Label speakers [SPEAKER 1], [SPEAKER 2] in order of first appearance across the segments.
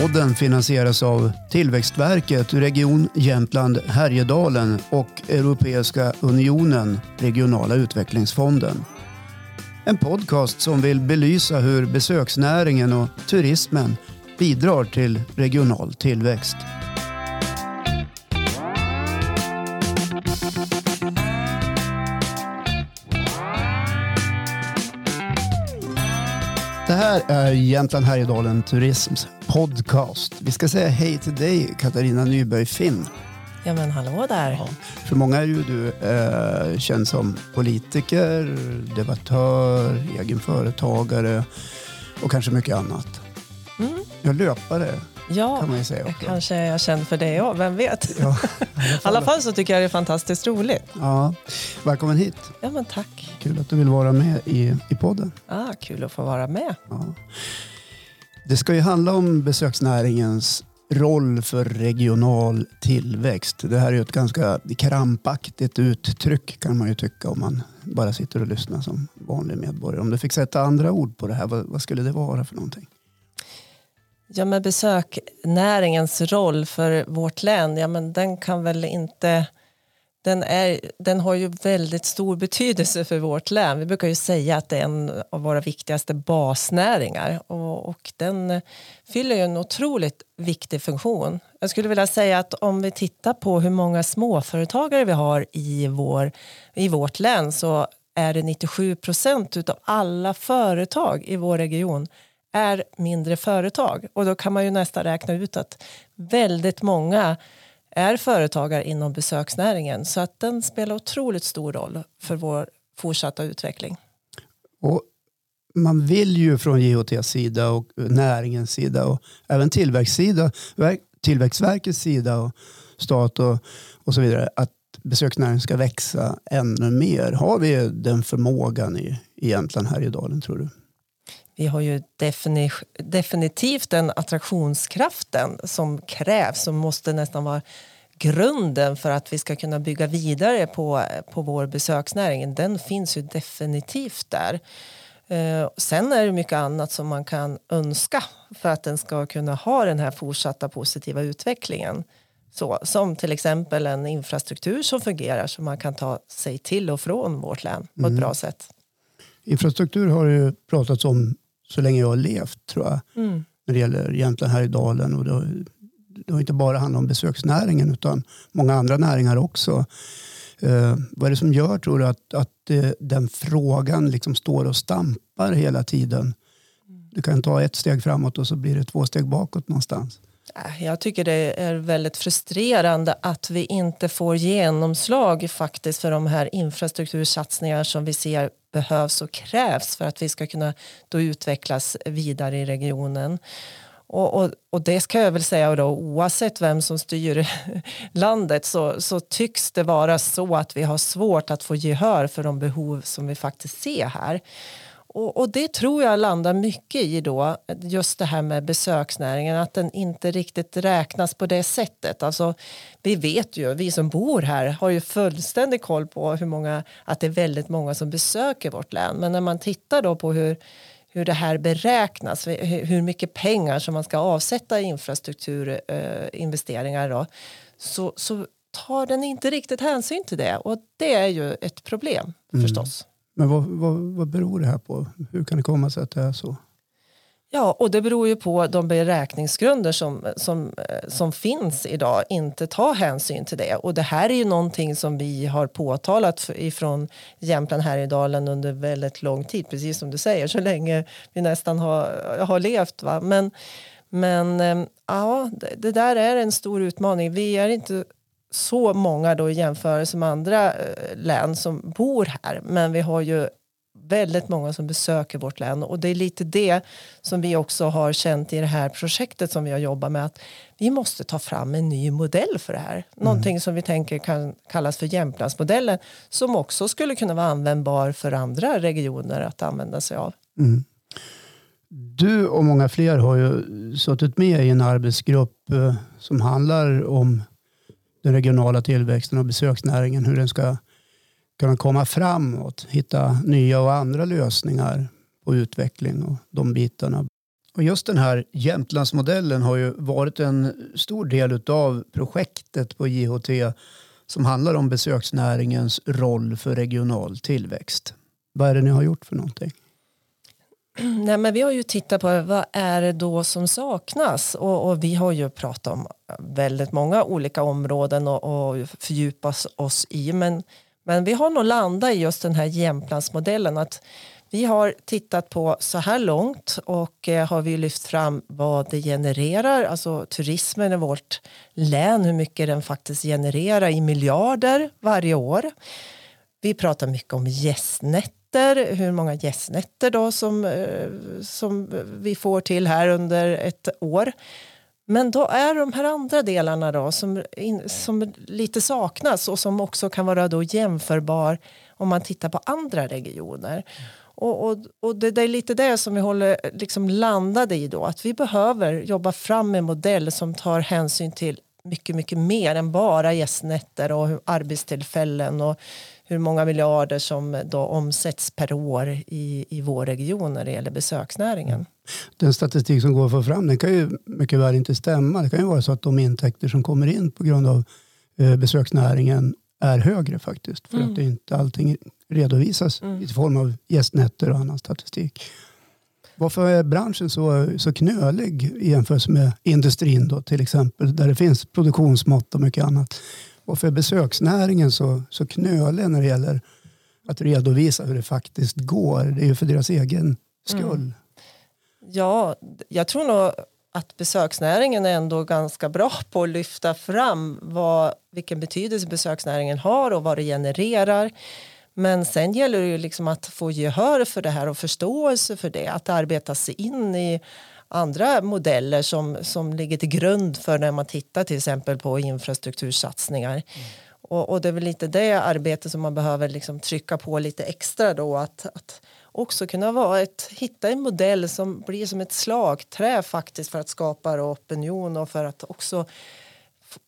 [SPEAKER 1] Podden finansieras av Tillväxtverket, Region Jämtland Härjedalen och Europeiska unionen, Regionala utvecklingsfonden. En podcast som vill belysa hur besöksnäringen och turismen bidrar till regional tillväxt. Det här är Jämtland Härjedalen Turisms podcast. Vi ska säga hej till dig Katarina Nyberg Finn.
[SPEAKER 2] Ja men hallå där. Ja.
[SPEAKER 1] För många är ju du eh, känd som politiker, debattör, egenföretagare och kanske mycket annat. Mm. Jag löpare
[SPEAKER 2] Ja,
[SPEAKER 1] kan man ju säga också.
[SPEAKER 2] kanske är jag känd för det ja, vem vet? Ja, I alla fall så tycker jag det är fantastiskt roligt.
[SPEAKER 1] Ja, välkommen hit.
[SPEAKER 2] Ja, men tack.
[SPEAKER 1] Kul att du vill vara med i, i podden.
[SPEAKER 2] Ah, kul att få vara med. Ja.
[SPEAKER 1] Det ska ju handla om besöksnäringens roll för regional tillväxt. Det här är ju ett ganska krampaktigt uttryck kan man ju tycka om man bara sitter och lyssnar som vanlig medborgare. Om du fick sätta andra ord på det här, vad, vad skulle det vara för någonting?
[SPEAKER 2] Ja, men besöknäringens roll för vårt län, ja, men den kan väl inte... Den, är, den har ju väldigt stor betydelse för vårt län. Vi brukar ju säga att det är en av våra viktigaste basnäringar och, och den fyller ju en otroligt viktig funktion. Jag skulle vilja säga att om vi tittar på hur många småföretagare vi har i, vår, i vårt län så är det 97 procent av alla företag i vår region är mindre företag och då kan man ju nästan räkna ut att väldigt många är företagare inom besöksnäringen så att den spelar otroligt stor roll för vår fortsatta utveckling.
[SPEAKER 1] Och man vill ju från JHTs sida och näringens sida och även tillväxtsida, Tillväxtverkets sida och stat och, och så vidare att besöksnäringen ska växa ännu mer. Har vi den förmågan i, i Jämtland här i dalen tror du?
[SPEAKER 2] Vi har ju definitivt den attraktionskraften som krävs som måste nästan vara grunden för att vi ska kunna bygga vidare på, på vår besöksnäring. Den finns ju definitivt där. Eh, sen är det mycket annat som man kan önska för att den ska kunna ha den här fortsatta positiva utvecklingen. Så, som till exempel en infrastruktur som fungerar så man kan ta sig till och från vårt län på mm. ett bra sätt.
[SPEAKER 1] Infrastruktur har det ju pratats om så länge jag har levt tror jag. Mm. När det gäller Jämtland här i dalen. Och det, har, det har inte bara handlat om besöksnäringen utan många andra näringar också. Eh, vad är det som gör tror du att, att eh, den frågan liksom står och stampar hela tiden? Mm. Du kan ta ett steg framåt och så blir det två steg bakåt någonstans.
[SPEAKER 2] Äh, jag tycker det är väldigt frustrerande att vi inte får genomslag faktiskt för de här infrastruktursatsningar som vi ser behövs och krävs för att vi ska kunna då utvecklas vidare i regionen. Och, och, och, det ska jag väl säga då, oavsett vem som styr landet så, så tycks det vara så att vi har svårt att få gehör för de behov som vi faktiskt ser här. Och, och, det tror jag landar mycket i då, just det här med besöksnäringen, att den inte riktigt räknas på det sättet. Alltså, vi vet ju, vi som bor här har ju fullständig koll på hur många, att det är väldigt många som besöker vårt län. Men när man tittar då på hur, hur det här beräknas, hur mycket pengar som man ska avsätta i infrastrukturinvesteringar då, så, så tar den inte riktigt hänsyn till det och det är ju ett problem mm. förstås.
[SPEAKER 1] Men vad, vad, vad beror det här på? Hur kan det komma sig att det är så?
[SPEAKER 2] Ja, och det beror ju på de beräkningsgrunder som, som, eh, som finns idag inte tar hänsyn till det. Och det här är ju någonting som vi har påtalat ifrån Jämtland Härjedalen under väldigt lång tid, precis som du säger, så länge vi nästan har, har levt. Va? Men, men eh, ja, det, det där är en stor utmaning. Vi är inte så många då i jämförelse med andra eh, län som bor här. Men vi har ju väldigt många som besöker vårt län och det är lite det som vi också har känt i det här projektet som vi har jobbat med att vi måste ta fram en ny modell för det här. Mm. Någonting som vi tänker kan kallas för Jämtlandsmodellen som också skulle kunna vara användbar för andra regioner att använda sig av. Mm.
[SPEAKER 1] Du och många fler har ju suttit med i en arbetsgrupp eh, som handlar om den regionala tillväxten och besöksnäringen, hur den ska kunna komma framåt, hitta nya och andra lösningar på utveckling och de bitarna. Och just den här Jämtlandsmodellen har ju varit en stor del av projektet på JHT som handlar om besöksnäringens roll för regional tillväxt. Vad är det ni har gjort för någonting?
[SPEAKER 2] Nej, men vi har ju tittat på vad är det då som saknas och, och vi har ju pratat om väldigt många olika områden och, och fördjupas oss i men, men vi har nog landat i just den här Jämtlandsmodellen att vi har tittat på så här långt och eh, har vi lyft fram vad det genererar, alltså turismen i vårt län, hur mycket den faktiskt genererar i miljarder varje år. Vi pratar mycket om gästnätter, hur många gästnätter då som, eh, som vi får till här under ett år. Men då är de här andra delarna då som, in, som lite saknas och som också kan vara då jämförbar om man tittar på andra regioner. Och, och, och det, det, är lite det som vi håller liksom landade i då, att vi behöver jobba fram en modell som tar hänsyn till mycket, mycket mer än bara gästnätter och arbetstillfällen och hur många miljarder som då omsätts per år i, i vår region när det gäller besöksnäringen.
[SPEAKER 1] Den statistik som går att få fram den kan ju mycket väl inte stämma. Det kan ju vara så att de intäkter som kommer in på grund av eh, besöksnäringen är högre faktiskt. För mm. att det inte allting redovisas mm. i form av gästnätter och annan statistik. Varför är branschen så, så knölig i jämförelse med industrin då, till exempel, där det finns produktionsmått och mycket annat? Varför är besöksnäringen så, så knölig när det gäller att redovisa hur det faktiskt går? Det är ju för deras egen skull. Mm.
[SPEAKER 2] Ja, jag tror nog att besöksnäringen är ändå ganska bra på att lyfta fram vad, vilken betydelse besöksnäringen har och vad det genererar. Men sen gäller det ju liksom att få gehör för det här och förståelse för det. Att arbeta sig in i andra modeller som, som ligger till grund för när man tittar till exempel på infrastruktursatsningar. Mm. Och, och, det är väl lite det arbetet som man behöver liksom trycka på lite extra då. Att, att också kunna vara ett, hitta en modell som blir som ett slagträ faktiskt för att skapa opinion och för att också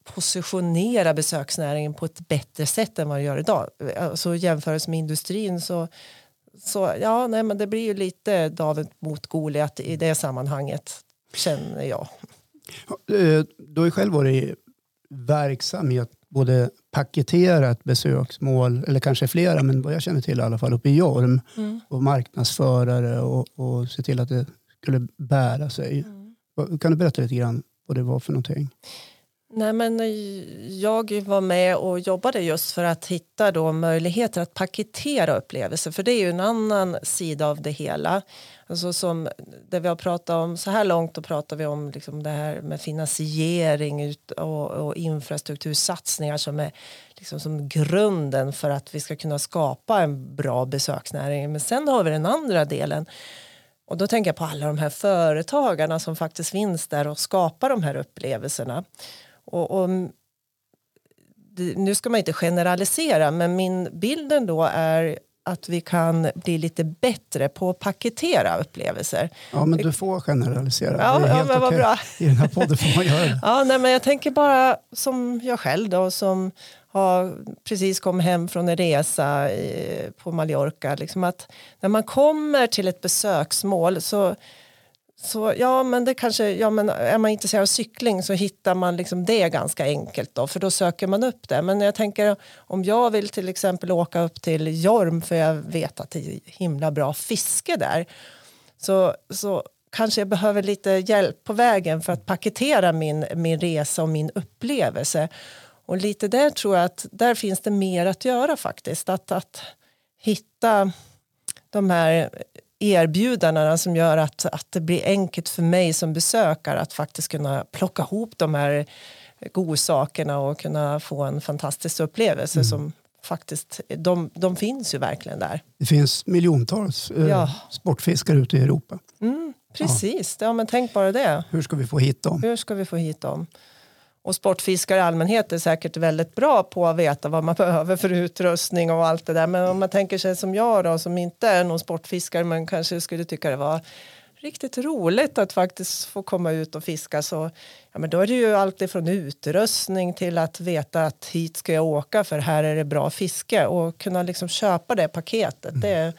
[SPEAKER 2] positionera besöksnäringen på ett bättre sätt än vad det gör idag. Alltså jämförelse med industrin så, så ja, nej, men det blir ju lite David mot Goliat i det sammanhanget känner jag.
[SPEAKER 1] Eh, du har ju själv varit verksam i att både paketera ett besöksmål, eller kanske flera, men vad jag känner till i alla fall, uppe i Jorm mm. och marknadsföra det och, och se till att det skulle bära sig. Mm. Kan du berätta lite grann vad det var för någonting?
[SPEAKER 2] Nej, men eh, jag var med och jobbade just för att hitta då möjligheter att paketera upplevelser för det är ju en annan sida av det hela. Alltså som det vi har pratat om så här långt då pratar vi om liksom det här med finansiering och, och infrastruktursatsningar som är liksom som grunden för att vi ska kunna skapa en bra besöksnäring. Men sen har vi den andra delen och då tänker jag på alla de här företagarna som faktiskt finns där och skapar de här upplevelserna. Och, och nu ska man inte generalisera men min bild ändå är att vi kan bli lite bättre på att paketera upplevelser.
[SPEAKER 1] Ja, men du får generalisera.
[SPEAKER 2] Ja, det är helt ja, men
[SPEAKER 1] okej.
[SPEAKER 2] bra.
[SPEAKER 1] I den här podden får man göra det.
[SPEAKER 2] Ja, nej, men jag tänker bara som jag själv då, som har precis kommit hem från en resa på Mallorca. Liksom att när man kommer till ett besöksmål så så ja, men det kanske, ja, men är man intresserad av cykling så hittar man liksom det ganska enkelt då, för då söker man upp det. Men jag tänker om jag vill till exempel åka upp till Jorm för jag vet att det är himla bra fiske där så, så kanske jag behöver lite hjälp på vägen för att paketera min, min resa och min upplevelse. Och lite där tror jag att där finns det mer att göra faktiskt. Att, att hitta de här erbjudandena som gör att, att det blir enkelt för mig som besökare att faktiskt kunna plocka ihop de här godsakerna och kunna få en fantastisk upplevelse mm. som faktiskt, de, de finns ju verkligen där.
[SPEAKER 1] Det finns miljontals eh, ja. sportfiskare ute i Europa.
[SPEAKER 2] Mm, precis, ja. ja. men tänk bara det.
[SPEAKER 1] Hur ska vi få hit dem?
[SPEAKER 2] Hur ska vi få hit dem? Och sportfiskare i allmänhet är säkert väldigt bra på att veta vad man behöver för utrustning och allt det där. Men om man tänker sig som jag då som inte är någon sportfiskare men kanske skulle tycka det var riktigt roligt att faktiskt få komma ut och fiska så ja, men då är det ju allt från utrustning till att veta att hit ska jag åka för här är det bra fiske och kunna liksom köpa det paketet. Mm. Det,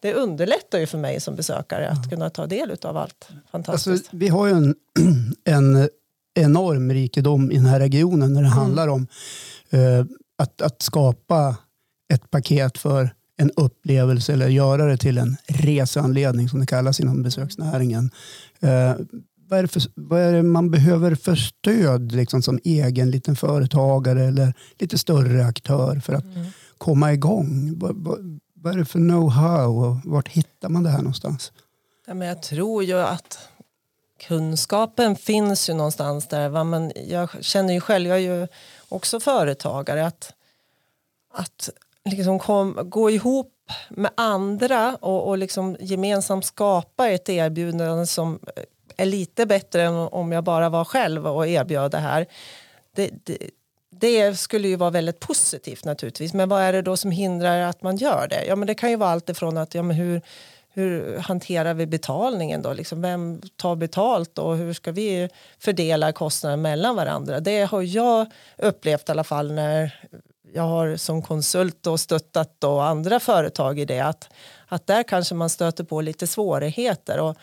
[SPEAKER 2] det underlättar ju för mig som besökare att kunna ta del av allt fantastiskt. Alltså,
[SPEAKER 1] vi har ju en, en enorm rikedom i den här regionen när det mm. handlar om uh, att, att skapa ett paket för en upplevelse eller göra det till en reseanledning som det kallas inom besöksnäringen. Uh, vad, är för, vad är det man behöver för stöd liksom, som egen liten företagare eller lite större aktör för att mm. komma igång? Vad, vad, vad är det för know-how och vart hittar man det här någonstans?
[SPEAKER 2] Ja, men jag tror ju att kunskapen finns ju någonstans där. Va? Men jag känner ju själv, jag är ju också företagare, att, att liksom kom, gå ihop med andra och, och liksom gemensamt skapa ett erbjudande som är lite bättre än om jag bara var själv och erbjöd det här. Det, det, det skulle ju vara väldigt positivt naturligtvis. Men vad är det då som hindrar att man gör det? Ja, men det kan ju vara allt ifrån att ja, men hur, hur hanterar vi betalningen då? Liksom, vem tar betalt och hur ska vi fördela kostnaden mellan varandra? Det har jag upplevt i alla fall när jag har som konsult och stöttat då andra företag i det att, att där kanske man stöter på lite svårigheter. Och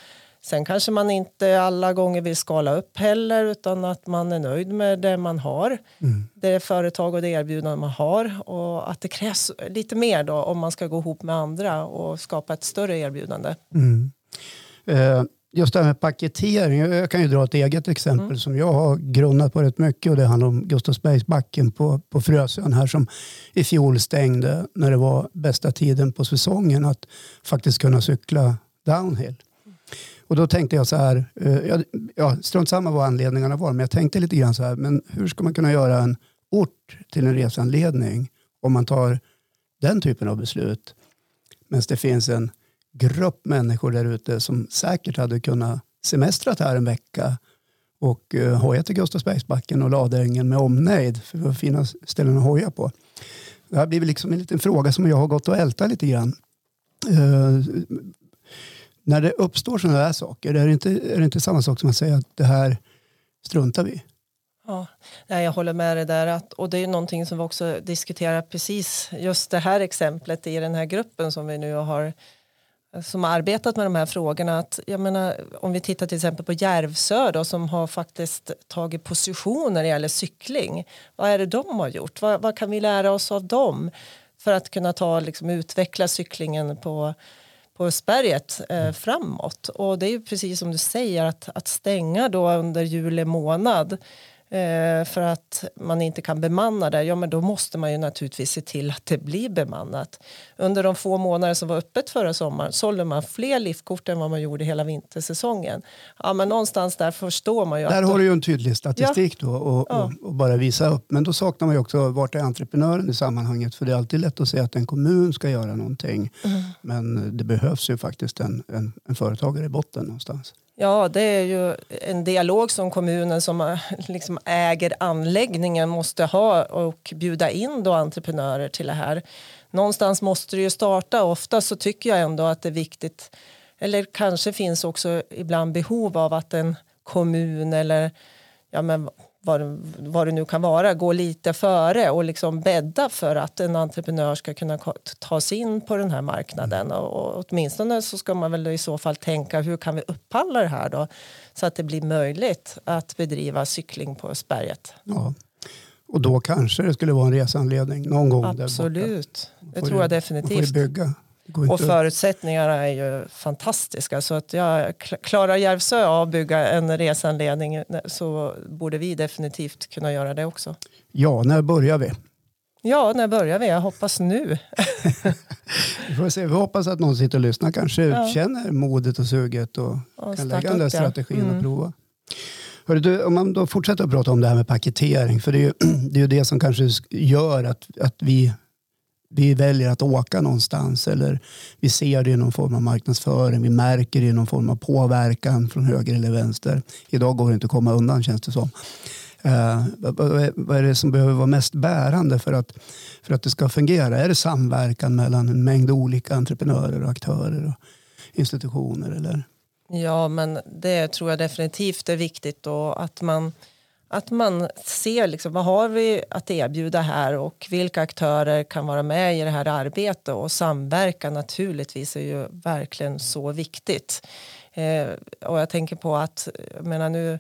[SPEAKER 2] Sen kanske man inte alla gånger vill skala upp heller utan att man är nöjd med det man har. Mm. Det företag och det erbjudande man har och att det krävs lite mer då om man ska gå ihop med andra och skapa ett större erbjudande. Mm.
[SPEAKER 1] Eh, just det här med paketering, jag kan ju dra ett eget exempel mm. som jag har grunnat på rätt mycket och det handlar om Gustavsbergsbacken på, på Frösön här som i fjol stängde när det var bästa tiden på säsongen att faktiskt kunna cykla downhill. Och då tänkte jag så här, eh, ja, strunt samma vad anledningarna var, men jag tänkte lite grann så här, men hur ska man kunna göra en ort till en resanledning om man tar den typen av beslut? Men det finns en grupp människor där ute som säkert hade kunnat semestrat här en vecka och uh, hoja till Gustavsbergsbacken och Ladängen med omnejd, för det var fina ställen att hoja på. Det har blivit liksom en liten fråga som jag har gått och ältat lite grann. Uh, när det uppstår sådana här saker, är det, inte, är det inte samma sak som att säga att det här struntar vi
[SPEAKER 2] Ja, jag håller med dig där. Att, och det är någonting som vi också diskuterar precis just det här exemplet i den här gruppen som vi nu har som har arbetat med de här frågorna. Att, jag menar, om vi tittar till exempel på Järvsö då, som har faktiskt tagit position när det gäller cykling. Vad är det de har gjort? Vad, vad kan vi lära oss av dem för att kunna ta, liksom, utveckla cyklingen på på Östberget eh, mm. framåt. Och det är ju precis som du säger att, att stänga då under juli månad för att man inte kan bemanna det, ja men då måste man ju naturligtvis se till att det blir bemannat. Under de få månader som var öppet förra sommaren sålde man fler liftkort än vad man gjorde hela vintersäsongen. Ja men någonstans där förstår man ju.
[SPEAKER 1] Där har du ju en tydlig statistik ja. då och, ja. och, och, bara visa upp. Men då saknar man ju också vart är entreprenören i sammanhanget för det är alltid lätt att säga att en kommun ska göra någonting. Mm. Men det behövs ju faktiskt en, en, en företagare i botten någonstans.
[SPEAKER 2] Ja, det är ju en dialog som kommunen som liksom äger anläggningen måste ha och bjuda in då entreprenörer till det här. Någonstans måste det ju starta. Ofta så tycker jag ändå att det är viktigt eller kanske finns också ibland behov av att en kommun eller ja, men vad, vad det nu kan vara, gå lite före och liksom bädda för att en entreprenör ska kunna ta sig in på den här marknaden. Och, och åtminstone så ska man väl i så fall tänka hur kan vi upphandla det här då så att det blir möjligt att bedriva cykling på Östberget.
[SPEAKER 1] Ja. Och då kanske det skulle vara en resanledning någon gång.
[SPEAKER 2] Absolut, det tror jag definitivt.
[SPEAKER 1] bygga.
[SPEAKER 2] Och förutsättningarna är ju fantastiska. Så att jag klarar Järvsö av att bygga en resanledning så borde vi definitivt kunna göra det också.
[SPEAKER 1] Ja, när börjar vi?
[SPEAKER 2] Ja, när börjar vi? Jag hoppas nu.
[SPEAKER 1] vi får se. Vi hoppas att någon sitter och lyssnar kanske ja. känner modet och suget och, och kan lägga den där strategin mm. och prova. Du, om man då fortsätter att prata om det här med paketering, för det är ju det, är ju det som kanske gör att, att vi vi väljer att åka någonstans eller vi ser det i någon form av marknadsföring, vi märker det i någon form av påverkan från höger eller vänster. Idag går det inte att komma undan känns det som. Eh, vad är det som behöver vara mest bärande för att, för att det ska fungera? Är det samverkan mellan en mängd olika entreprenörer och aktörer och institutioner? Eller?
[SPEAKER 2] Ja, men det tror jag definitivt är viktigt och att man att man ser liksom, vad har vi att erbjuda här och vilka aktörer kan vara med i det här arbetet och samverkan naturligtvis är ju verkligen så viktigt. Eh, och jag tänker på att, jag menar nu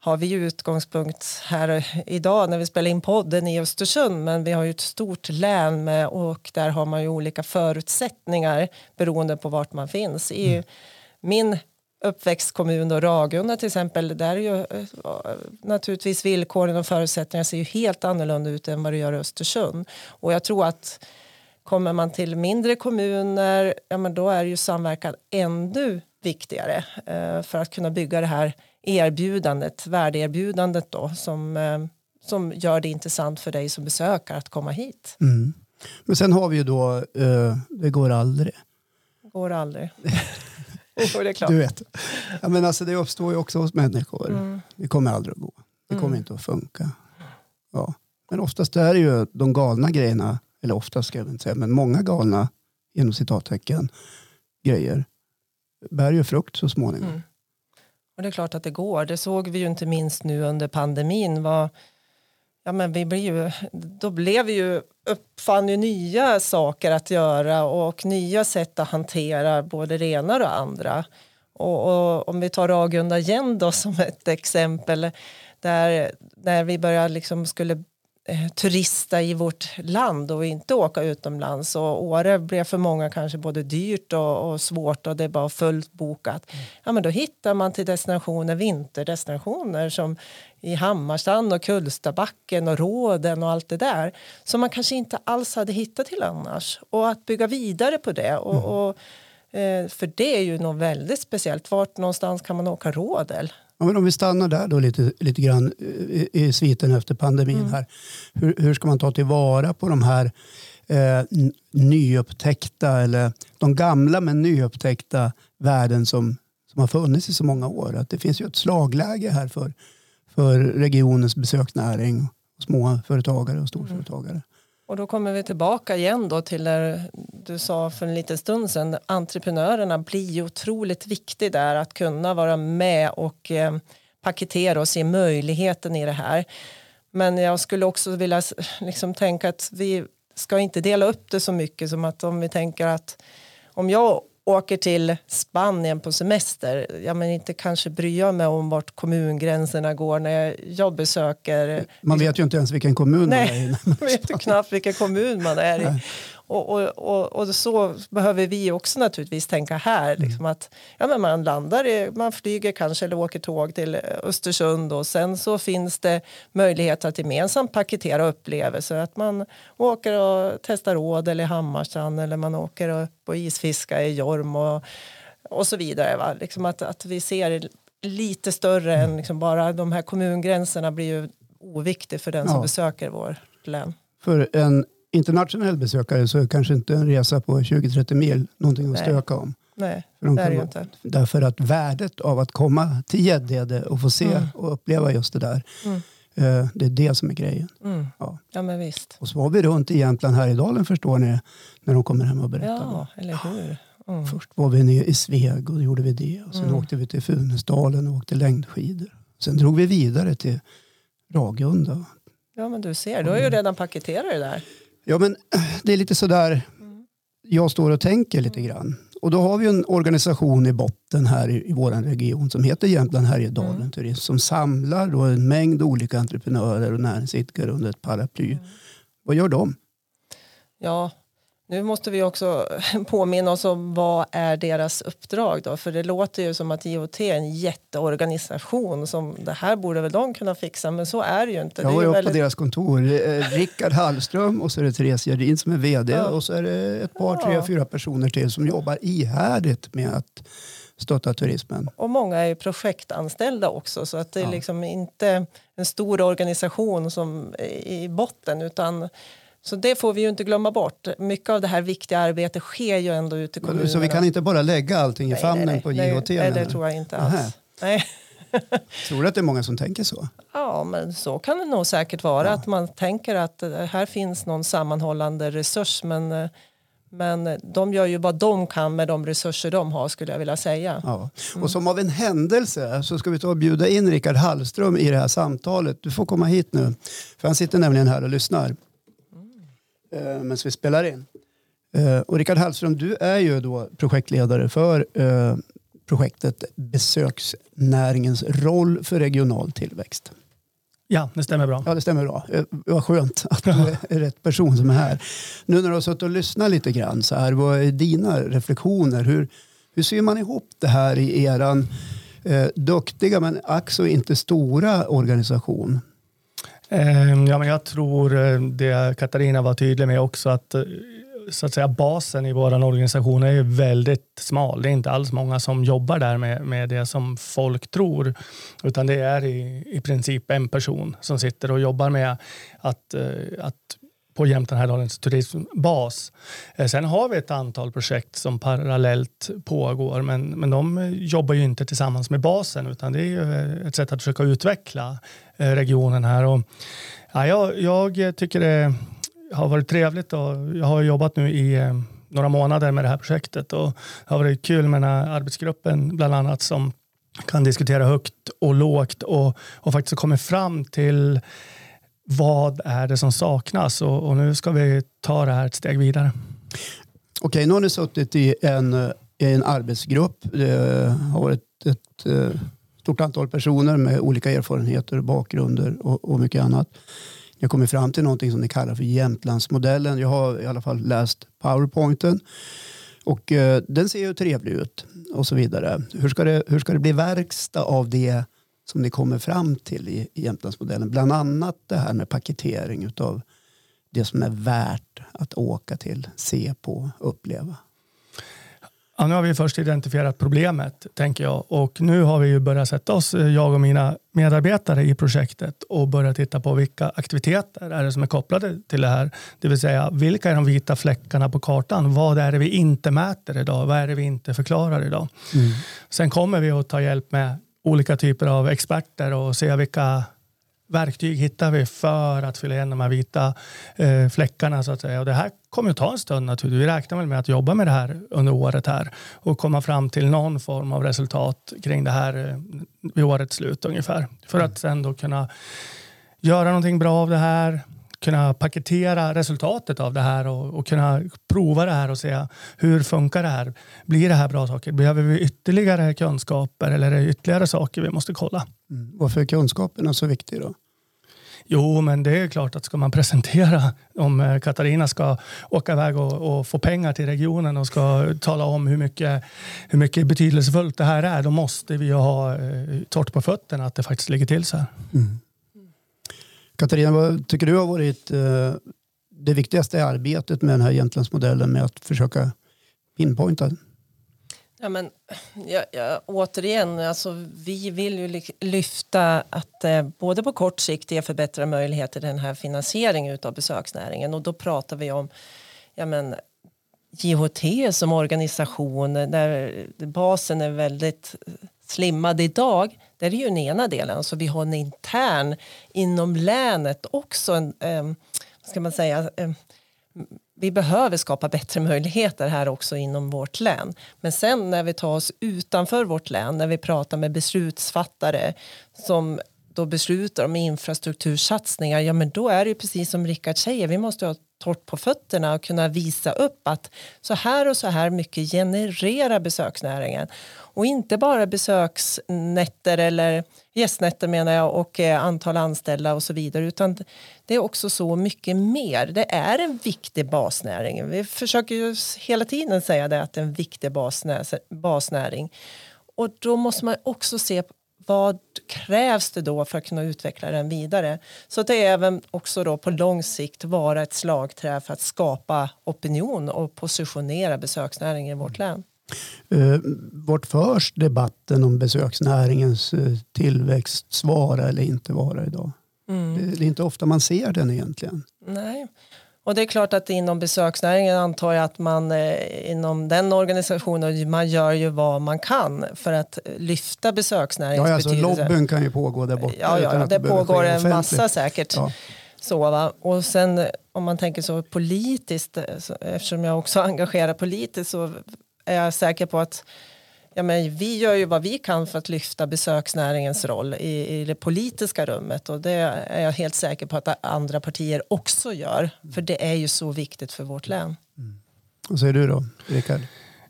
[SPEAKER 2] har vi ju utgångspunkt här idag när vi spelar in podden i Östersund men vi har ju ett stort län med och där har man ju olika förutsättningar beroende på vart man finns. I mm. min uppväxtkommun och Ragunda till exempel där är ju eh, naturligtvis villkoren och förutsättningarna ser ju helt annorlunda ut än vad det gör i Östersund och jag tror att kommer man till mindre kommuner ja men då är ju samverkan ännu viktigare eh, för att kunna bygga det här erbjudandet, värdeerbjudandet då som, eh, som gör det intressant för dig som besökare att komma hit.
[SPEAKER 1] Mm. Men sen har vi ju då, det går aldrig.
[SPEAKER 2] Går aldrig. det är klart.
[SPEAKER 1] Du vet. Ja, men alltså, det uppstår ju också hos människor. Mm. Det kommer aldrig att gå. Det kommer mm. inte att funka. Ja. Men oftast är det ju de galna grejerna, eller oftast ska jag inte säga, men många galna inom citattecken grejer bär ju frukt så småningom. Mm.
[SPEAKER 2] Och det är klart att det går. Det såg vi ju inte minst nu under pandemin. Vad, ja, men vi blir ju, då blev vi ju, uppfann ju nya saker att göra och nya sätt att hantera både det ena och det andra. Och, och om vi tar Ragunda igen då som ett exempel där när vi började liksom skulle turista i vårt land och inte åka utomlands. Och Åre blev för många kanske både dyrt och, och svårt och det var fullt bokat. Mm. Ja, men då hittar man till destinationer, vinterdestinationer som i Hammarstrand och Kullstabacken och Råden och allt det där som man kanske inte alls hade hittat till annars. Och att bygga vidare på det. Och, mm. och eh, för det är ju något väldigt speciellt. Vart någonstans kan man åka rådel?
[SPEAKER 1] Ja, men om vi stannar där då lite, lite grann i, i sviten efter pandemin. Mm. här. Hur, hur ska man ta tillvara på de här eh, nyupptäckta eller de gamla men nyupptäckta värden som, som har funnits i så många år? Att det finns ju ett slagläge här för, för regionens besöksnäring, små företagare och storföretagare. Mm.
[SPEAKER 2] Och då kommer vi tillbaka igen då till det du sa för en liten stund sedan. Entreprenörerna blir ju otroligt viktiga där att kunna vara med och eh, paketera och se möjligheten i det här. Men jag skulle också vilja liksom tänka att vi ska inte dela upp det så mycket som att om vi tänker att om jag åker till Spanien på semester, ja men inte kanske bryr jag mig om vart kommungränserna går när jag besöker.
[SPEAKER 1] Man vet ju inte ens vilken kommun
[SPEAKER 2] Nej,
[SPEAKER 1] man är i.
[SPEAKER 2] Man vet ju knappt vilken kommun man är i. Och, och, och, och, så behöver vi också naturligtvis tänka här. Mm. Liksom att, ja, men man landar, i, man flyger kanske eller åker tåg till Östersund och sen så finns det möjlighet att gemensamt paketera upplevelser. Att man åker och testar råd eller Hammarstrand eller man åker och, och isfiska i Jorm och, och så vidare. Va? Liksom att, att vi ser lite större mm. än liksom bara de här kommungränserna blir ju oviktigt för den som besöker vårt län.
[SPEAKER 1] För en internationell besökare så är kanske inte en resa på 20-30 mil någonting att stöka om.
[SPEAKER 2] Nej, för de det är det inte.
[SPEAKER 1] Därför att värdet av att komma till Gäddede och få se mm. och uppleva just det där. Mm. Eh, det är det som är grejen.
[SPEAKER 2] Mm. Ja. ja. men visst.
[SPEAKER 1] Och så var vi runt i Jämtland Härjedalen förstår ni när de kommer hem och berättar.
[SPEAKER 2] Ja, eller hur.
[SPEAKER 1] Mm. Först var vi nere i Sveg och då gjorde vi det. Och sen mm. åkte vi till Funäsdalen och åkte längdskidor. Sen drog vi vidare till Ragunda.
[SPEAKER 2] Ja men du ser, du har ju redan paketerat det där.
[SPEAKER 1] Ja, men det är lite sådär jag står och tänker lite grann. Och då har vi en organisation i botten här i, i vår region som heter Jämtland Härjedalen mm. Turism som samlar då en mängd olika entreprenörer och näringsidkare under ett paraply. Mm. Vad gör de?
[SPEAKER 2] Ja, nu måste vi också påminna oss om vad är deras uppdrag då? För det låter ju som att IoT är en jätteorganisation som det här borde väl de kunna fixa men så är det ju inte.
[SPEAKER 1] Jag var
[SPEAKER 2] ju
[SPEAKER 1] väldigt... på deras kontor. Rickard Hallström och så är det Therese Gerdin som är vd ja. och så är det ett par, tre, fyra personer till som jobbar ihärdigt med att stötta turismen.
[SPEAKER 2] Och många är projektanställda också så att det är ja. liksom inte en stor organisation som i botten utan så det får vi ju inte glömma bort. Mycket av det här viktiga arbetet sker ju ändå ute i kommunerna.
[SPEAKER 1] Så vi kan inte bara lägga allting i famnen nej,
[SPEAKER 2] på
[SPEAKER 1] JHT?
[SPEAKER 2] Nej, det tror jag inte alls. Nej.
[SPEAKER 1] tror du att det är många som tänker så?
[SPEAKER 2] Ja, men så kan det nog säkert vara. Ja. Att man tänker att här finns någon sammanhållande resurs men, Men de gör ju vad de kan med de resurser de har skulle jag vilja säga.
[SPEAKER 1] Ja. Och som av en händelse så ska vi ta och bjuda in Rickard Hallström i det här samtalet. Du får komma hit nu. För han sitter nämligen här och lyssnar. Eh, medan vi spelar in. Eh, och Rickard Hallström, du är ju då projektledare för eh, projektet Besöksnäringens roll för regional tillväxt.
[SPEAKER 3] Ja, det stämmer bra.
[SPEAKER 1] Ja, det stämmer bra. Eh, vad skönt att du är rätt person som är här. Nu när du har suttit och lyssnat lite grann, så här, vad är dina reflektioner? Hur, hur ser man ihop det här i eran eh, duktiga men ack inte stora organisation?
[SPEAKER 3] Ehm, ja, men jag tror eh, det Katarina var tydlig med också att eh, så att säga, basen i vår organisation är väldigt smal. Det är inte alls många som jobbar där med, med det som folk tror. Utan det är i, i princip en person som sitter och jobbar med att, eh, att på Jämtland Härjedalens turismbas. Sen har vi ett antal projekt som parallellt pågår men, men de jobbar ju inte tillsammans med basen utan det är ju ett sätt att försöka utveckla Eh, regionen här. Och, ja, jag, jag tycker det har varit trevligt och jag har jobbat nu i eh, några månader med det här projektet och det har varit kul med den här arbetsgruppen bland annat som kan diskutera högt och lågt och, och faktiskt kommit fram till vad är det som saknas och, och, nu ska vi ta det här ett steg vidare.
[SPEAKER 1] Okej, nu har ni suttit i en, i en arbetsgrupp. Det har varit ett, ett eh, stort antal personer med olika erfarenheter, bakgrunder och, och mycket annat. Ni har kommit fram till någonting som ni kallar för Jämtlandsmodellen. Jag har i alla fall läst powerpointen. Och eh, den ser ju trevlig ut och så vidare. Hur ska, det, hur ska det bli verkstad av det som ni kommer fram till i, i Jämtlandsmodellen? Bland annat det här med paketering av det som är värt att åka till, se på, uppleva.
[SPEAKER 3] Ja, nu har vi först identifierat problemet, tänker jag. Och nu har vi ju börjat sätta oss, eh, jag och mina medarbetare i projektet och börja titta på vilka aktiviteter är det som är kopplade till det här. Det vill säga, vilka är de vita fläckarna på kartan? Vad är det vi inte mäter idag? Vad är det vi inte förklarar idag? Mm. Sen kommer vi att ta hjälp med olika typer av experter och se vilka verktyg hittar vi för att fylla igen de här vita eh, fläckarna. Så att säga. Och det här kommer att ta en stund naturligtvis. Vi räknar väl med att jobba med det här under året här och komma fram till någon form av resultat kring det här eh, vid årets slut ungefär. För att sen då kunna göra någonting bra av det här, kunna paketera resultatet av det här och, och, kunna prova det här och se hur funkar det här? Blir det här bra saker? Behöver vi ytterligare kunskaper eller är det ytterligare saker vi måste kolla?
[SPEAKER 1] Mm. Varför är kunskaperna så viktiga då?
[SPEAKER 3] Jo, men det är klart att ska man presentera om eh, Katarina ska åka iväg och, och, få pengar till regionen och ska tala om hur mycket, hur mycket betydelsefullt det här är, då måste vi ha eh, torrt på fötterna att det faktiskt ligger till så här. Mm.
[SPEAKER 1] Katarina, vad tycker du har varit eh, det viktigaste arbetet med den här Jämtlandsmodellen med att försöka pinpointa?
[SPEAKER 2] Ja, men, ja, ja, återigen, alltså, vi vill ju lyfta att eh, både på kort sikt ge förbättrade möjligheter till den här finansieringen av besöksnäringen och då pratar vi om ja, men, JHT som organisation där basen är väldigt slimmad idag. Det är ju den ena delen. Så vi har en intern inom länet också. En, eh, ska man säga, eh, vi behöver skapa bättre möjligheter här också inom vårt län. Men sen när vi tar oss utanför vårt län, när vi pratar med beslutsfattare som då beslutar om infrastruktursatsningar, ja men då är det ju precis som Rickard säger, vi måste ha ett torrt på fötterna och kunna visa upp att så här och så här mycket genererar besöksnäringen. Och inte bara besöksnätter eller gästnätter menar jag och eh, antal anställda och så vidare utan det är också så mycket mer. Det är en viktig basnäring. Vi försöker ju hela tiden säga det att det är en viktig basnäring. Och då måste man också se vad krävs det då för att kunna utveckla den vidare? Så det är även också då på lång sikt vara ett slagträ för att skapa opinion och positionera besöksnäringen i vårt län.
[SPEAKER 1] Uh, vart förs debatten om besöksnäringens uh, tillväxt vara eller inte vara idag? Mm. Det, det, är inte ofta man ser den egentligen.
[SPEAKER 2] Nej, och det är klart att inom besöksnäringen antar jag att man eh, inom den organisationen man gör ju vad man kan för att lyfta besöksnäringens
[SPEAKER 1] ja, alltså,
[SPEAKER 2] betydelse.
[SPEAKER 1] Lobbyn kan ju pågå där borta.
[SPEAKER 2] Ja, ja, det, pågår en massa säkert. Ja. Så, va? Och sen om man tänker så politiskt, eftersom jag också engagerar politiskt så är jag säker på att ja, men vi gör ju vad vi kan för att lyfta besöksnäringens roll i, i det politiska rummet och det är jag helt säker på att andra partier också gör. För det är ju så viktigt för vårt län.
[SPEAKER 1] Mm. Vad säger du då, Rickard?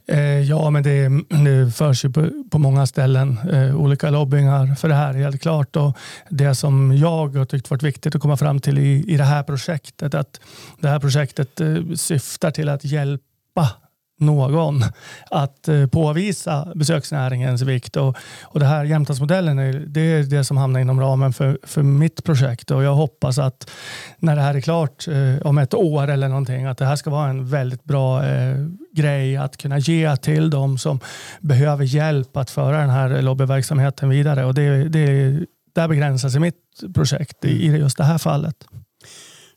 [SPEAKER 3] Eh, ja, men det, det förs ju på, på många ställen eh, olika lobbyingar för det här helt klart. Och det som jag har tyckt varit viktigt att komma fram till i, i det här projektet, att det här projektet eh, syftar till att hjälpa någon att eh, påvisa besöksnäringens vikt. Och, och det här Jämtlandsmodellen är, det är det som hamnar inom ramen för, för mitt projekt och jag hoppas att när det här är klart eh, om ett år eller någonting att det här ska vara en väldigt bra eh, grej att kunna ge till de som behöver hjälp att föra den här lobbyverksamheten vidare och det, det, där begränsar sig mitt projekt i, i just det här fallet.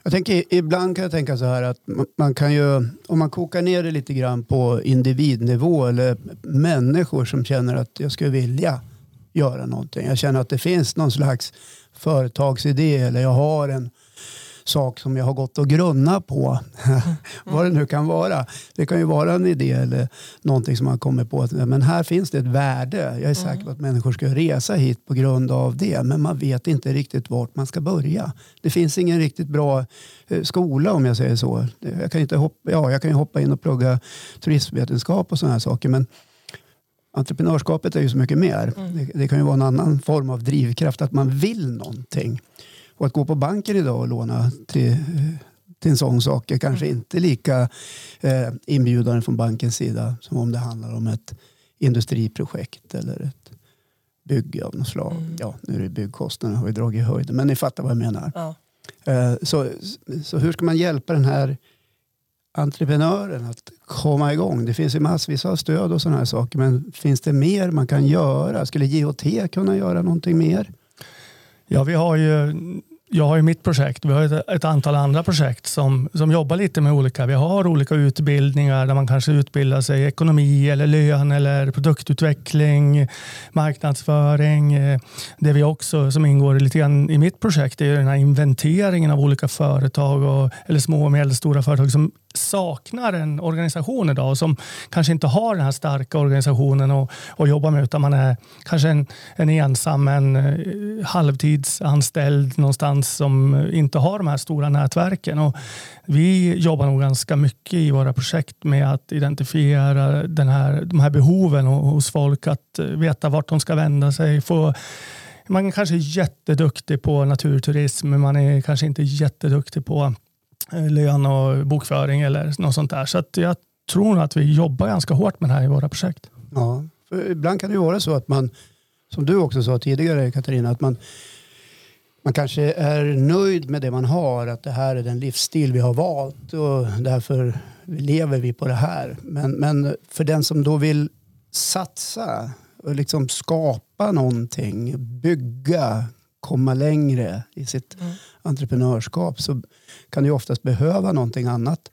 [SPEAKER 1] Jag tänker, ibland kan jag tänka så här att man kan ju, om man kokar ner det lite grann på individnivå eller människor som känner att jag skulle vilja göra någonting. Jag känner att det finns någon slags företagsidé eller jag har en sak som jag har gått och grunnat på. Mm. Vad det nu kan vara. Det kan ju vara en idé eller någonting som man kommer på. Men här finns det ett värde. Jag är säker på mm. att människor ska resa hit på grund av det. Men man vet inte riktigt vart man ska börja. Det finns ingen riktigt bra eh, skola om jag säger så. Jag kan, inte hoppa, ja, jag kan ju hoppa in och plugga turismvetenskap och sådana här saker. Men entreprenörskapet är ju så mycket mer. Mm. Det, det, kan ju vara en annan form av drivkraft, att man vill någonting. Och att gå på banken idag och låna till, till en sån sak är kanske mm. inte lika eh, inbjudande från bankens sida som om det handlar om ett industriprojekt eller ett bygge av något slag. Mm. Ja, nu är det byggkostnaderna har vi dragit i höjden, men ni fattar vad jag menar. Ja. Eh, så, så hur ska man hjälpa den här entreprenören att komma igång? Det finns ju massvis av stöd och sådana här saker, men finns det mer man kan göra? Skulle JHT kunna göra någonting mer?
[SPEAKER 3] Ja, vi har ju jag har ju mitt projekt, vi har ett, ett, antal andra projekt som, som jobbar lite med olika. Vi har olika utbildningar där man kanske utbildar sig i ekonomi eller lön eller produktutveckling, marknadsföring. Eh, det vi också som ingår lite grann i mitt projekt är den här inventeringen av olika företag och, eller små och medelstora företag som saknar en organisation idag och som kanske inte har den här starka organisationen att, att jobba med utan man är kanske en, en ensam, en eh, halvtidsanställd någonstans som inte har de här stora nätverken. Och vi jobbar nog ganska mycket i våra projekt med att identifiera den här, de här behoven hos folk, att eh, veta vart de ska vända sig. Få, man är jätteduktig på naturturism, men man är kanske inte jätteduktig på Eh, lön och bokföring eller något sånt där. Så att jag tror att vi jobbar ganska hårt med det här i våra projekt.
[SPEAKER 1] Ja, för ibland kan det ju vara så att man, som du också sa tidigare Katarina, att man, man kanske är nöjd med det man har, att det här är den livsstil vi har valt och därför lever vi på det här. Men, men för den som då vill satsa och liksom skapa någonting, bygga, komma längre i sitt mm. entreprenörskap så kan du oftast behöva någonting annat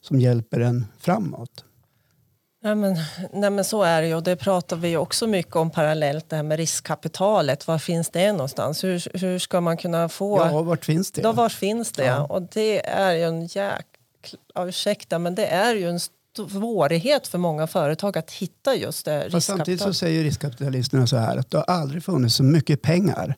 [SPEAKER 1] som hjälper en framåt.
[SPEAKER 2] Nej men, nej men så är det ju och det pratar vi också mycket om parallellt det här med riskkapitalet. Var finns det någonstans? Hur, hur ska man kunna få?
[SPEAKER 1] Ja, vart finns det?
[SPEAKER 2] Ja, vart finns det? Ja. Och det är ju en jäkla, ursäkta men det är ju en svårighet för många företag att hitta just det riskkapital.
[SPEAKER 1] Samtidigt så säger riskkapitalisterna så här att det har aldrig funnits så mycket pengar.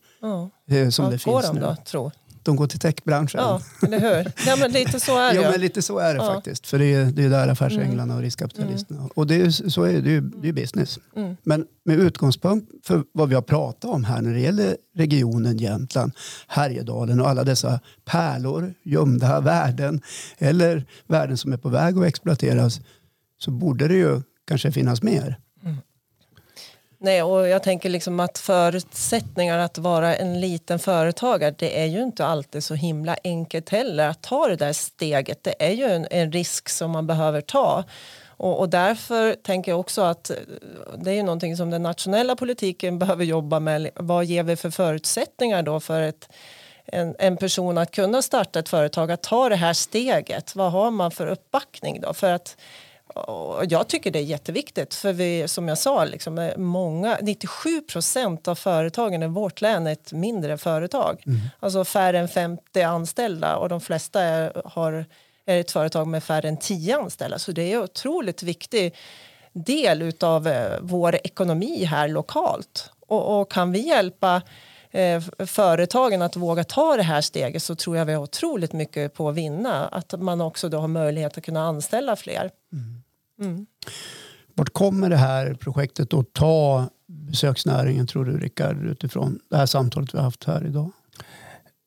[SPEAKER 1] Eh, som ja, det finns de nu. Då,
[SPEAKER 2] tro?
[SPEAKER 1] De går till techbranschen.
[SPEAKER 2] Ja, eller hur? Ja, men lite så är det.
[SPEAKER 1] ja, men lite så är det ja. faktiskt. För det är, det är där affärsänglarna mm. och riskkapitalisterna mm. Och det är, så är det, det är business. Mm. Men med utgångspunkt för vad vi har pratat om här när det gäller regionen Jämtland, Härjedalen och alla dessa pärlor, gömda värden eller värden som är på väg att exploateras så borde det ju kanske finnas mer.
[SPEAKER 2] Nej, och jag tänker liksom att förutsättningar att vara en liten företagare det är ju inte alltid så himla enkelt heller att ta det där steget. Det är ju en, en risk som man behöver ta. Och, och, därför tänker jag också att eh, det är ju någonting som den nationella politiken behöver jobba med. Vad ger vi för förutsättningar då för ett, en, en person att kunna starta ett företag, att ta det här steget? Vad har man för uppbackning då? För att och jag tycker det är jätteviktigt för vi, som jag sa, liksom, många, 97 procent av företagen i vårt län är ett mindre företag. Mm. Alltså färre än 50 anställda och de flesta är, har, är ett företag med färre än 10 anställda. Så det är en otroligt viktig del av eh, vår ekonomi här lokalt. Och, och kan vi hjälpa eh, företagen att våga ta det här steget så tror jag vi har otroligt mycket på att vinna. Att man också då har möjlighet att kunna anställa fler. Mm.
[SPEAKER 1] Mm. Vart kommer det här projektet att ta besöksnäringen tror du Rickard utifrån det här samtalet vi har haft här idag?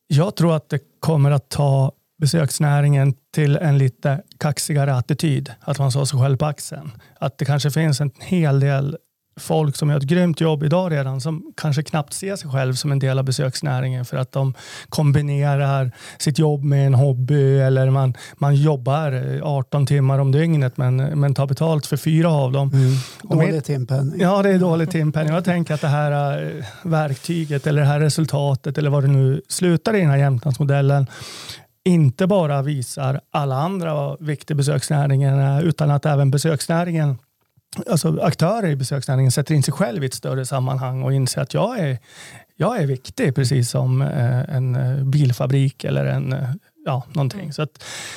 [SPEAKER 3] Jag tror att det kommer att ta besöksnäringen till en lite kaxigare attityd. Att man slår sig själv på axeln. Att det kanske finns en hel del folk som gör ett grymt jobb idag redan som kanske knappt ser sig själv som en del av besöksnäringen för att de kombinerar sitt jobb med en hobby eller man, man jobbar 18 timmar om dygnet men, men tar betalt för fyra av dem. Mm.
[SPEAKER 1] Dålig timpenning.
[SPEAKER 3] Ja, det är dålig timpenning. Jag tänker att det här eh, verktyget eller det här resultatet eller vad det nu slutar i den här Jämtlandsmodellen inte bara visar alla andra vad viktig besöksnäringen är utan att även besöksnäringen alltså aktörer i besöksnäringen sätter in sig själv i ett större sammanhang och inser att jag är, jag är viktig, precis som eh, en eh, bilfabrik eller en eh, ja, någonting. Mm. Så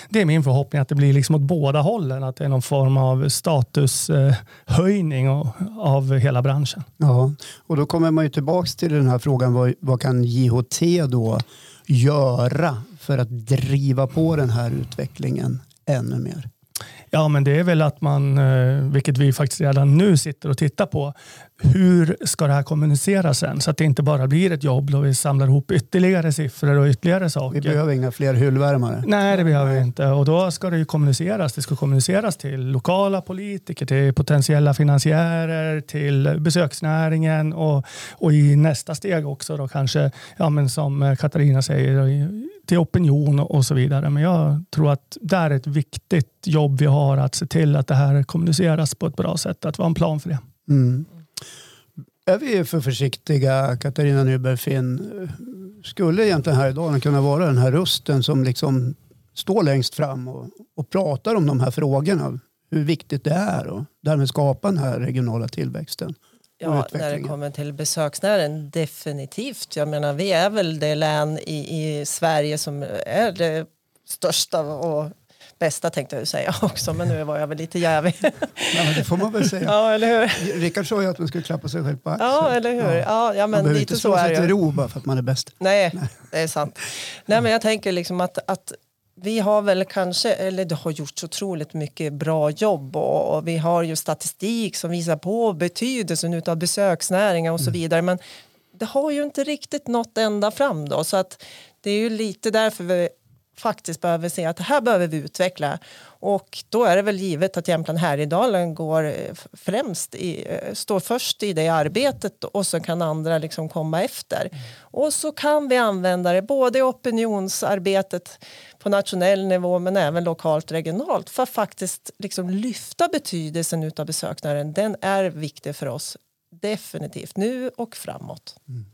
[SPEAKER 3] det är min förhoppning att det blir liksom åt båda hållen, att det är någon form av statushöjning av hela branschen.
[SPEAKER 1] Ja, och då kommer man ju tillbaka till den här frågan, vad, vad kan JHT då göra för att driva på den här utvecklingen ännu mer?
[SPEAKER 3] Ja, men det är väl att man, eh, vilket vi faktiskt redan nu sitter och tittar på, hur ska det här kommuniceras sen? Så att det inte bara blir ett jobb då vi samlar ihop ytterligare siffror och ytterligare saker.
[SPEAKER 1] Vi behöver inga fler hyllvärmare.
[SPEAKER 3] Nej, det behöver vi inte. Och då ska det ju kommuniceras. Det ska kommuniceras till lokala politiker, till potentiella finansiärer, till besöksnäringen och, och i nästa steg också då kanske, ja, men som Katarina säger, till opinion och så vidare. Men jag tror att det är ett viktigt jobb vi har att se till att det här kommuniceras på ett bra sätt, att vi har en plan för det. Mm.
[SPEAKER 1] Är vi för försiktiga, Katarina Nyberg Finn? Skulle egentligen här idag kunna vara den här rösten som liksom står längst fram och, och pratar om de här frågorna? Hur viktigt det är och därmed skapa den här regionala tillväxten.
[SPEAKER 2] Ja, när det kommer till besöksnäringen, definitivt. Jag menar, vi är väl det län i, i Sverige som är det största och bästa tänkte jag säga också, men nu var jag väl lite jävig.
[SPEAKER 1] Ja, men det får man väl säga.
[SPEAKER 2] Ja, eller hur?
[SPEAKER 1] Rickard sa ju att man skulle klappa sig själv på axeln.
[SPEAKER 2] Ja, eller hur? Ja. Ja, men. Man behöver
[SPEAKER 1] inte slå sig till ro bara för att man är bäst.
[SPEAKER 2] Nej, Nej, det är sant. Nej, men jag tänker liksom att, att vi har väl kanske, eller det har gjorts otroligt mycket bra jobb och, och vi har ju statistik som visar på betydelsen av besöksnäringen och så mm. vidare. Men det har ju inte riktigt nått ända fram då så att det är ju lite därför vi faktiskt behöver se att det här behöver vi utveckla. Och då är det väl givet att Jämtland Härjedalen går eh, främst i, eh, står först i det arbetet och så kan andra liksom komma efter. Mm. Och så kan vi använda det både i opinionsarbetet på nationell nivå men även lokalt regionalt för att faktiskt liksom lyfta betydelsen av besöksnäringen. Den är viktig för oss definitivt nu och framåt. Mm.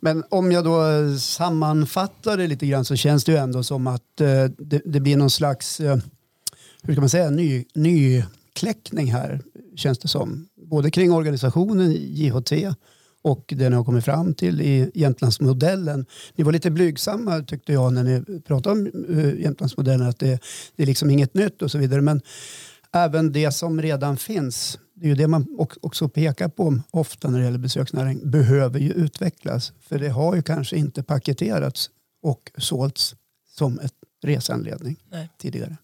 [SPEAKER 1] Men om jag då eh, sammanfattar det lite grann så känns det ju ändå som att eh, det, det, blir någon slags, eh, hur ska man säga, ny, nykläckning här känns det som. Både kring organisationen JHT och det ni har kommit fram till i Jämtlandsmodellen. Ni var lite blygsamma tyckte jag när ni pratade om uh, Jämtlandsmodellen att det, det är liksom inget nytt och så vidare. Men även det som redan finns, det är ju det man också pekar på ofta när det gäller besöksnäring, behöver ju utvecklas. För det har ju kanske inte paketerats och sålts som ett resanledning Nej. tidigare.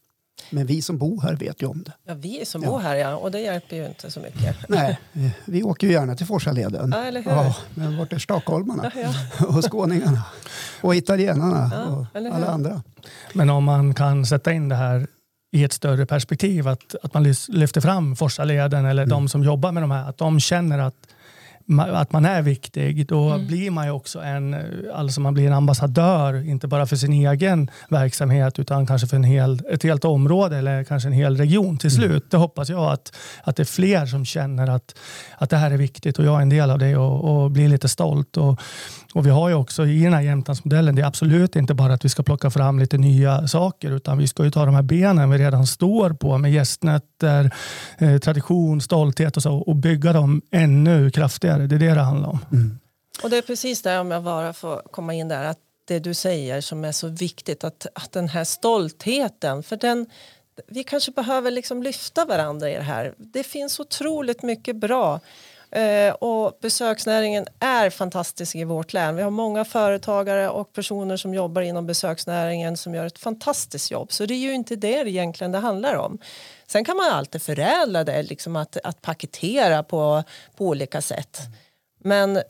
[SPEAKER 1] Men vi som bor här vet ju om det.
[SPEAKER 2] Ja, vi som ja. bor här ja, och det hjälper ju inte så mycket.
[SPEAKER 1] Nej, vi åker ju gärna till Forsaleden.
[SPEAKER 2] Ja, eller hur? Ja,
[SPEAKER 1] men vart är stockholmarna? Ja, ja. och skåningarna? Och italienarna? och alla andra?
[SPEAKER 3] Men om man kan sätta in det här i ett större perspektiv. Att, att man lyfter fram Forsaleden eller mm. de som jobbar med de här. Att de känner att att man är viktig, då mm. blir man ju också en, alltså man blir en ambassadör, inte bara för sin egen verksamhet utan kanske för en hel, ett helt område eller kanske en hel region till mm. slut. Mm. Det hoppas jag att, att det är fler som känner att, att det här är viktigt och jag är en del av det och, och blir lite stolt. Och, och vi har ju också i den här Jämtlandsmodellen, det är absolut inte bara att vi ska plocka fram lite nya saker utan vi ska ju ta de här benen vi redan står på med gästnätter, eh, tradition, stolthet och så och bygga dem ännu kraftigare. Det är det det handlar om. Mm.
[SPEAKER 2] Och det är precis det, om jag bara får komma in där, att det du säger som är så viktigt, att, att den här stoltheten, för den, vi kanske behöver liksom lyfta varandra i det här. Det finns otroligt mycket bra Eh, och besöksnäringen är fantastisk i vårt län. Vi har många företagare och personer som jobbar inom besöksnäringen som gör ett fantastiskt jobb. Så det är ju inte det egentligen det handlar om. Sen kan man alltid förädla det, liksom att, att paketera på, på olika sätt. Men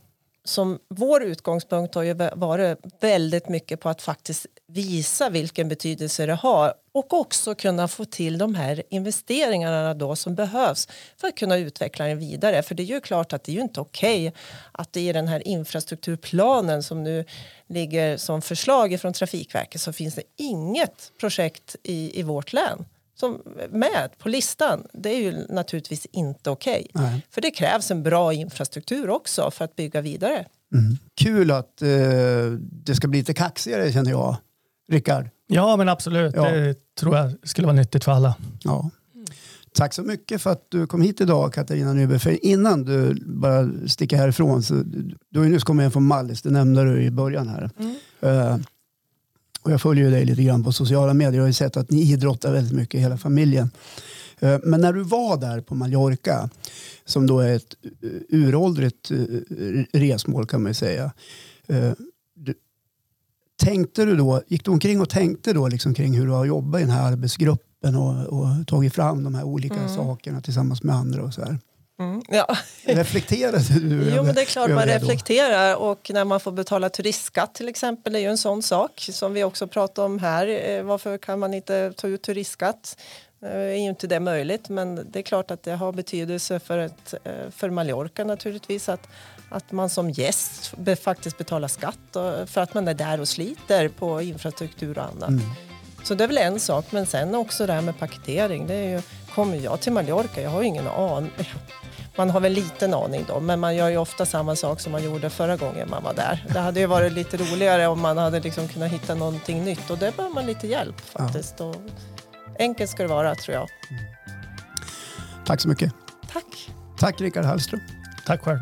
[SPEAKER 2] som vår utgångspunkt har ju varit väldigt mycket på att faktiskt visa vilken betydelse det har och också kunna få till de här investeringarna då som behövs för att kunna utveckla den vidare. För det är ju klart att det är ju inte okej okay att i den här infrastrukturplanen som nu ligger som förslag från Trafikverket så finns det inget projekt i, i vårt län som med på listan. Det är ju naturligtvis inte okej. Okay. För det krävs en bra infrastruktur också för att bygga vidare.
[SPEAKER 1] Mm. Kul att eh, det ska bli lite kaxigare känner jag. Rickard?
[SPEAKER 3] Ja, men absolut. Ja. Det tror jag skulle vara nyttigt för alla.
[SPEAKER 1] Ja. Tack så mycket för att du kom hit idag Katarina Nyberg. För innan du bara sticker härifrån, så du har ju nyss kommit hem från Mallis, det nämnde du i början här. Mm. Uh, och jag följer ju dig lite grann på sociala medier och har ju sett att ni idrottar väldigt mycket, hela familjen. Uh, men när du var där på Mallorca, som då är ett uråldrigt uh, resmål kan man ju säga tänkte du då, gick du omkring och tänkte då liksom kring hur du har jobbat i den här arbetsgruppen och, och tagit fram de här olika mm. sakerna tillsammans med andra och så här? Mm, ja. Reflekterade du?
[SPEAKER 2] Jo, men det är klart man reflekterar och när man får betala turistskatt till exempel det är ju en sån sak som vi också pratar om här. Eh, varför kan man inte ta ut turistskatt? Eh, är ju inte det möjligt men det är klart att det har betydelse för, ett, eh, för Mallorca naturligtvis att att man som gäst faktiskt betalar skatt för att man är där och sliter på infrastruktur och annat. Mm. Så det är väl en sak, men sen också det här med paketering. Det är ju, kommer jag till Mallorca, jag har ju ingen aning. Man har väl liten aning då, men man gör ju ofta samma sak som man gjorde förra gången man var där. Det hade ju varit lite roligare om man hade liksom kunnat hitta någonting nytt och det behöver man lite hjälp faktiskt. Ja. Och enkelt ska det vara tror jag.
[SPEAKER 1] Tack så mycket.
[SPEAKER 2] Tack.
[SPEAKER 1] Tack Rickard Hallström.
[SPEAKER 3] Tack själv.